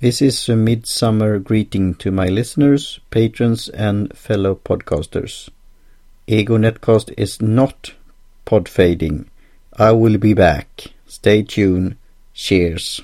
This is a midsummer greeting to my listeners, patrons, and fellow podcasters. Ego Netcast is not pod fading. I will be back. Stay tuned. Cheers.